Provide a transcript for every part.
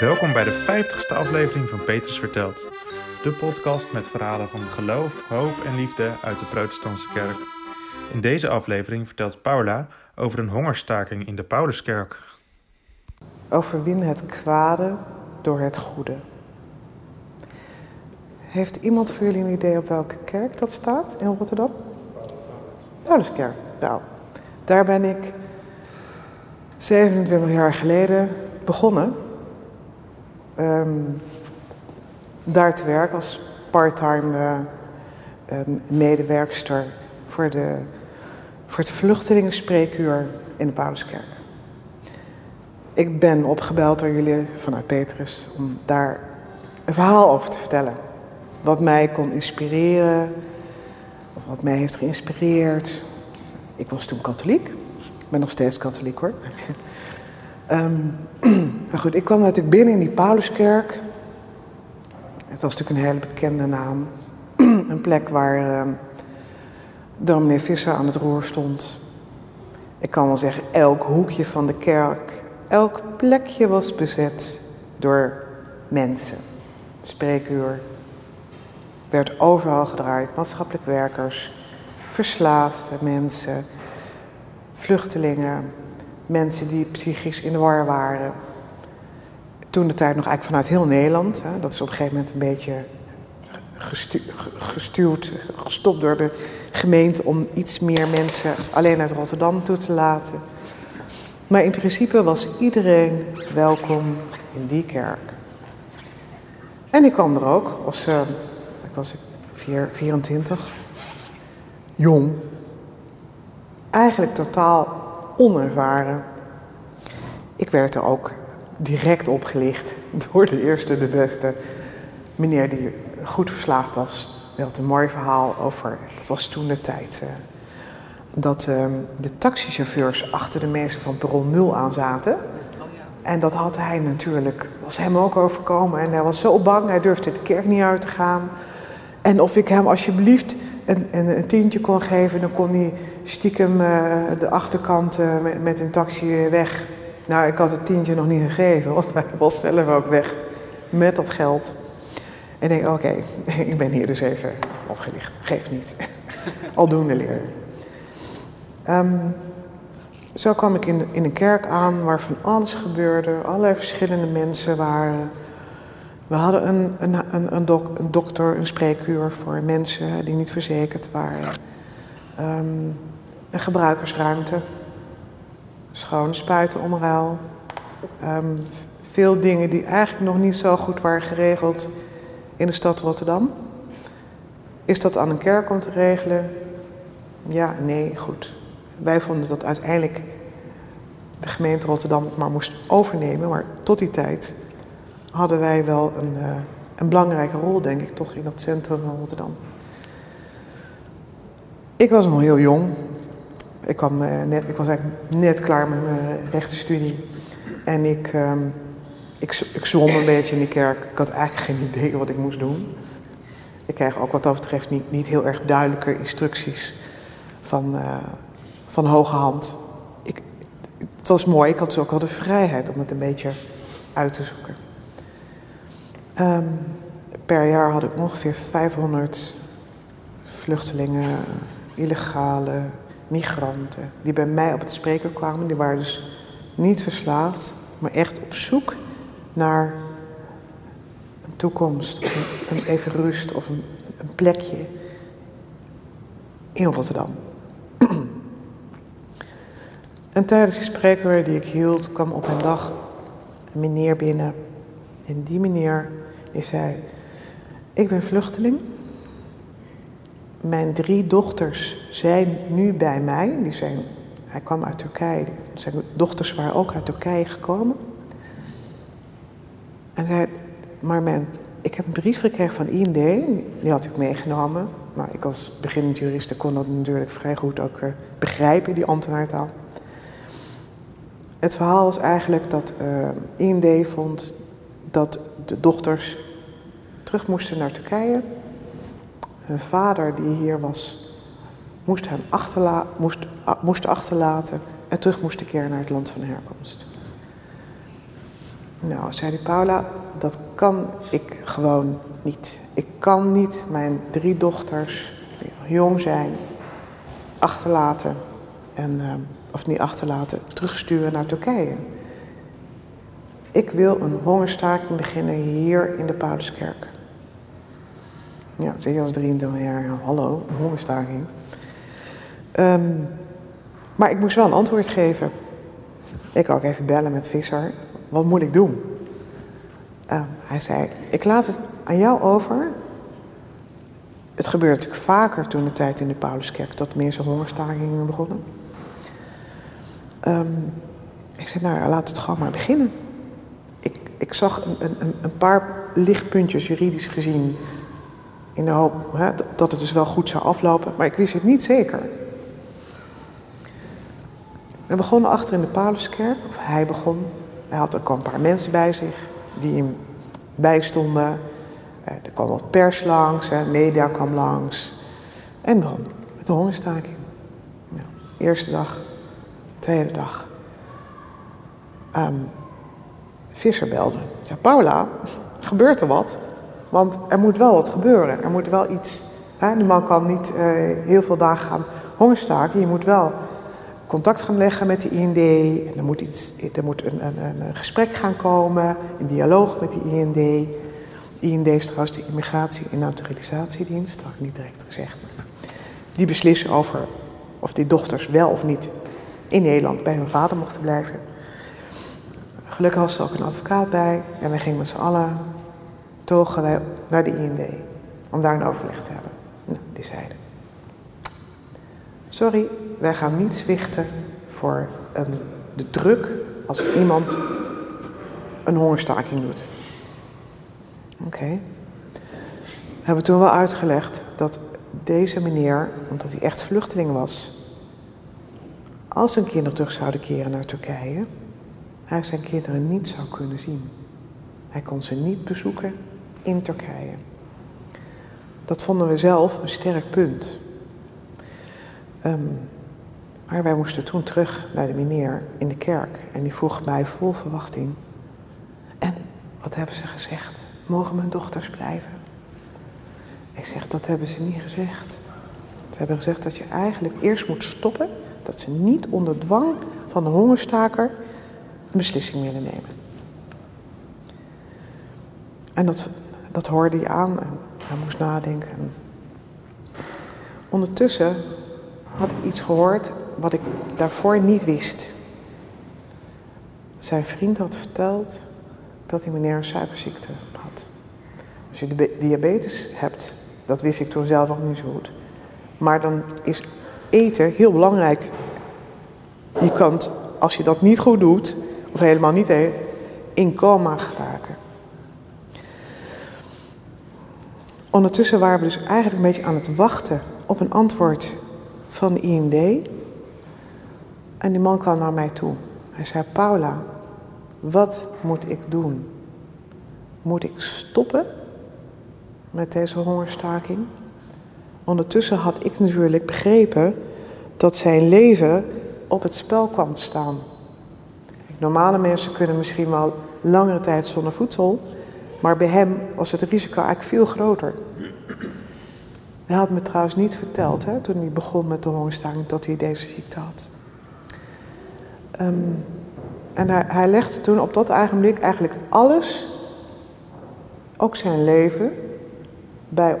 Welkom bij de 50ste aflevering van Petrus Vertelt. De podcast met verhalen van geloof, hoop en liefde uit de Protestantse kerk. In deze aflevering vertelt Paula over een hongerstaking in de Pauluskerk. Overwin het kwade door het goede. Heeft iemand voor jullie een idee op welke kerk dat staat in Rotterdam? Pauluskerk. Nou, daar ben ik 27 jaar geleden begonnen. Ehm, daar te werken als parttime eh, ehm, medewerkster voor, de, voor het vluchtelingenspreekuur in de Pauluskerk. Ik ben opgebeld door jullie vanuit Petrus om daar een verhaal over te vertellen. Wat mij kon inspireren, of wat mij heeft geïnspireerd. Ik was toen katholiek. Ik ben nog steeds katholiek hoor. Ehm, maar goed, ik kwam natuurlijk binnen in die Pauluskerk. Het was natuurlijk een hele bekende naam. een plek waar um, dominee Visser aan het roer stond. Ik kan wel zeggen, elk hoekje van de kerk, elk plekje was bezet door mensen. Spreekuur. Werd overal gedraaid. Maatschappelijk werkers, verslaafde mensen, vluchtelingen, mensen die psychisch in de war waren. Toen de tijd nog eigenlijk vanuit heel Nederland. Hè, dat is op een gegeven moment een beetje gestu gestuurd, gestopt door de gemeente om iets meer mensen alleen uit Rotterdam toe te laten. Maar in principe was iedereen welkom in die kerk. En ik kwam er ook, als, uh, ik was 4, 24, jong, eigenlijk totaal onervaren. Ik werd er ook direct opgelicht door de eerste, de beste meneer die goed verslaafd was. Hij had een mooi verhaal over, dat was toen de tijd, uh, dat uh, de taxichauffeurs achter de mensen van perron 0 aan zaten. En dat had hij natuurlijk, was hem ook overkomen. En hij was zo bang, hij durfde de kerk niet uit te gaan. En of ik hem alsjeblieft een, een, een tientje kon geven, dan kon hij stiekem uh, de achterkant uh, met, een taxi weg. Nou, ik had het tientje nog niet gegeven, want hij was zelf ook weg met dat geld. En ik denk, oké, ik ben hier dus even opgelicht. Geef niet. Aldoende leren. Um, zo kwam ik in, in een kerk aan waar van alles gebeurde. Allerlei verschillende mensen waren. We hadden een, een, een, een, dok, een dokter, een spreekuur voor mensen die niet verzekerd waren. Um, een gebruikersruimte. Schone spuitenomruil. Um, veel dingen die eigenlijk nog niet zo goed waren geregeld in de stad Rotterdam. Is dat aan een kerk om te regelen? Ja, nee, goed. Wij vonden dat uiteindelijk de gemeente Rotterdam het maar moest overnemen. Maar tot die tijd hadden wij wel een, uh, een belangrijke rol, denk ik, toch in dat centrum van Rotterdam. Ik was nog heel jong. Ik, kwam, uh, net, ik was eigenlijk net klaar met mijn rechtenstudie. En ik, um, ik, ik zwom een beetje in die kerk. Ik had eigenlijk geen idee wat ik moest doen. Ik kreeg ook wat dat betreft niet, niet heel erg duidelijke instructies van, uh, van hoge hand. Ik, het was mooi, ik had dus ook wel de vrijheid om het een beetje uit te zoeken. Um, per jaar had ik ongeveer 500 vluchtelingen, illegale migranten, die bij mij op het spreken kwamen. Die waren dus niet verslaafd, maar echt op zoek naar een toekomst, of een, even rust of een, plekje in Rotterdam. En tijdens die spreekuur die ik hield, kwam op een dag een meneer binnen. En die meneer die zei: Ik ben vluchteling. Mijn drie dochters zijn nu bij mij. Die zijn, hij kwam uit Turkije. Zijn dochters waren ook uit Turkije gekomen. En zei: Maar mijn, ik heb een brief gekregen van IND. Die had ik meegenomen. Maar ik als beginnend juriste kon dat natuurlijk vrij goed ook uh, begrijpen, die ambtenaartaal. Het verhaal was eigenlijk dat uh, IND vond dat de dochters terug moesten naar Turkije. Hun vader, die hier was, moest hen achterla moest, moest achterlaten en terug moest keren naar het land van herkomst. Nou, zei die Paula, dat kan ik gewoon niet. Ik kan niet mijn drie dochters, die jong zijn, achterlaten. En, uh, of niet achterlaten, terugsturen naar Turkije. Ik wil een hongerstaking beginnen hier in de Pauluskerk. Ja, je als 23 jaar, hallo, hongerstaking. Um, maar ik moest wel een antwoord geven. Ik ook even bellen met Visser. Wat moet ik doen? Uh, hij zei, ik laat het aan jou over. Het gebeurde natuurlijk vaker toen de tijd in de Pauluskerk... dat mensen hongerstakingen begonnen. Um, ik zei, nou, laat het gewoon maar beginnen. Ik, ik zag een, een, een paar lichtpuntjes juridisch gezien... in de hoop dat het dus wel goed zou aflopen. Maar ik wist het niet zeker. We begonnen achter in de Pauluskerk, of hij begon. Hij had ook een paar mensen bij zich die hem bijstonden. Eh, er kwam wat pers langs, media kwam langs. En dan met de hongerstaking. Eerste dag, tweede dag. Um, Visser belde. zei, Paula, gebeurt er wat? Want er moet wel wat gebeuren. Er moet wel iets... Hè? De man kan niet uh, heel veel dagen gaan hongerstaken. Je moet wel contact gaan leggen met de IND. En er moet, iets, er moet een, een, een gesprek gaan komen, een dialoog met de IND. IND is trouwens de Immigratie- en Naturalisatiedienst, dat had ik niet direct gezegd. Die beslissen over of die dochters wel of niet in Nederland bij hun vader mochten blijven. Gelukkig was er ook een advocaat bij en wij gingen met z'n allen togen wij naar de IND om daar een overleg te hebben. Nou, die zeiden: Sorry, wij gaan niet zwichten voor een, de druk als iemand een hongerstaking doet. Oké. We hebben toen wel uitgelegd dat deze meneer, omdat hij echt vluchteling was, als zijn kinderen terug zouden keren naar Turkije, hij zijn kinderen niet zou kunnen zien. Hij kon ze niet bezoeken in Turkije. Dat vonden we zelf een sterk punt. Um, maar wij moesten toen terug naar de meneer in de kerk. En die vroeg mij vol verwachting. En wat hebben ze gezegd? Mogen mijn dochters blijven? Ik zeg, dat hebben ze niet gezegd. Ze hebben gezegd dat je eigenlijk eerst moet stoppen. Dat ze niet onder dwang van de hongerstaker een beslissing willen nemen. En dat, dat hoorde hij aan en hij moest nadenken. ondertussen had ik iets gehoord wat ik daarvoor niet wist. Zijn vriend had verteld dat hij meneer een suikerziekte had. Als je diabetes hebt, dat wist ik toen zelf ook niet zo goed. Maar dan is eten heel belangrijk. Je kan, als je dat niet goed doet, of helemaal niet eet, in coma geraken. Ondertussen waren we dus eigenlijk een beetje aan het wachten op een antwoord van de IND. En die man kwam naar mij toe. Hij zei: Paula, wat moet ik doen? Moet ik stoppen met deze hongerstaking? Ondertussen had ik natuurlijk begrepen dat zijn leven op het spel kwam te staan. Normale mensen kunnen misschien wel langere tijd zonder voedsel, maar bij hem was het risico eigenlijk veel groter. Hij had me trouwens niet verteld, hè, toen hij begon met de hongerstaking, dat hij deze ziekte had. Um, en hij, hij legde toen op dat ogenblik eigenlijk alles, ook zijn leven, bij,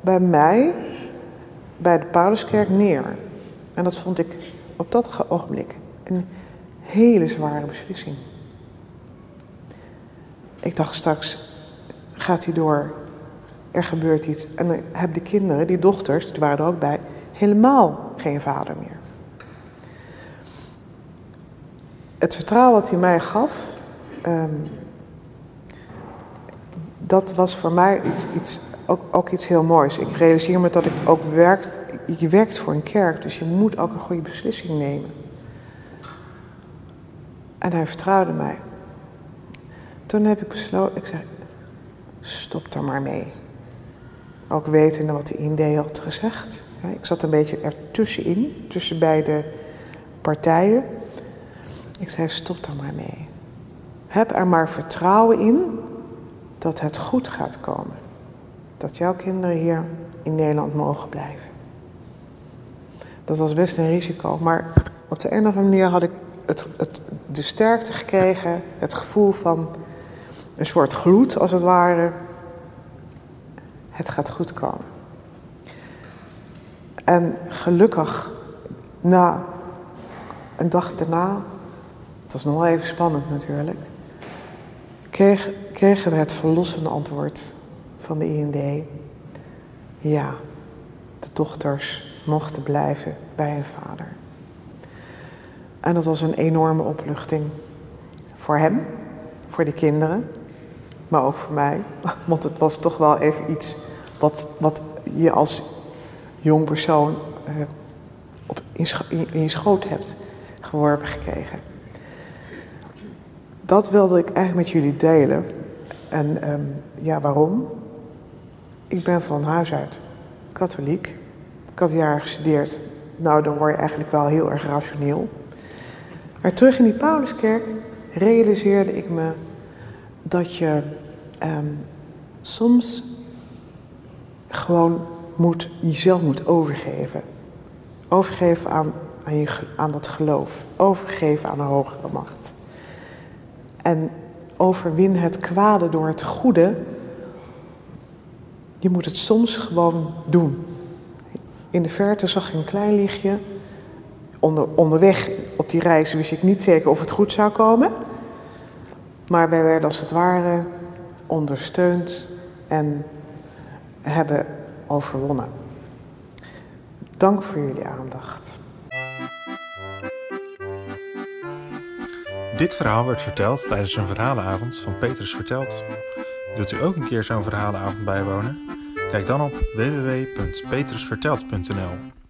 bij mij, bij de Pauluskerk neer. En dat vond ik op dat ogenblik een hele zware beslissing. Ik dacht straks, gaat hij door, er gebeurt iets. En dan hebben de kinderen, die dochters, die waren er ook bij, helemaal geen vader meer. het vertrouwen wat hij mij gaf, um, dat was voor mij iets, iets, ook, ook, iets heel moois. Ik realiseer me dat ik ook werkt, je werkt voor een kerk, dus je moet ook een goede beslissing nemen. En hij vertrouwde mij. Toen heb ik besloten, ik zei, stop er maar mee. Ook wetende wat de IND had gezegd. Ik zat een beetje ertussenin, tussen beide partijen. Ik zei, stop er maar mee. heb er maar vertrouwen in dat het goed gaat komen. Dat jouw kinderen hier in Nederland mogen blijven. Dat was best een risico, maar op de een of andere manier had ik het, het, de sterkte gekregen, het gevoel van een soort gloed als het ware. Het gaat goed komen. En gelukkig, na een dag daarna, het was nog wel even spannend natuurlijk, kregen we het verlossende antwoord van de IND. Ja, de dochters mochten blijven bij hun vader. En dat was een enorme opluchting voor hem, voor de kinderen, maar ook voor mij. Want het was toch wel even iets wat, wat je als jong persoon uh, op, in, in, je schoot hebt geworpen gekregen. Dat wilde ik eigenlijk met jullie delen. En um, ja, waarom? Ik ben van huis uit katholiek. Ik had jaren gestudeerd. Nou, dan word je eigenlijk wel heel erg rationeel. Maar terug in die Pauluskerk realiseerde ik me dat je um, soms gewoon moet, jezelf moet overgeven. Overgeven aan, aan, je, aan dat geloof. Overgeven aan een hogere macht. En overwin het kwade door het goede. Je moet het soms gewoon doen. In de verte zag ik een klein lichtje. Onder, onderweg op die reis wist ik niet zeker of het goed zou komen. Maar wij werden als het ware ondersteund en hebben overwonnen. Dank voor jullie aandacht. Dit verhaal werd verteld tijdens een verhalenavond van Petrus Vertelt. Wilt u ook een keer zo'n verhalenavond bijwonen? Kijk dan op www.petrusverteld.nl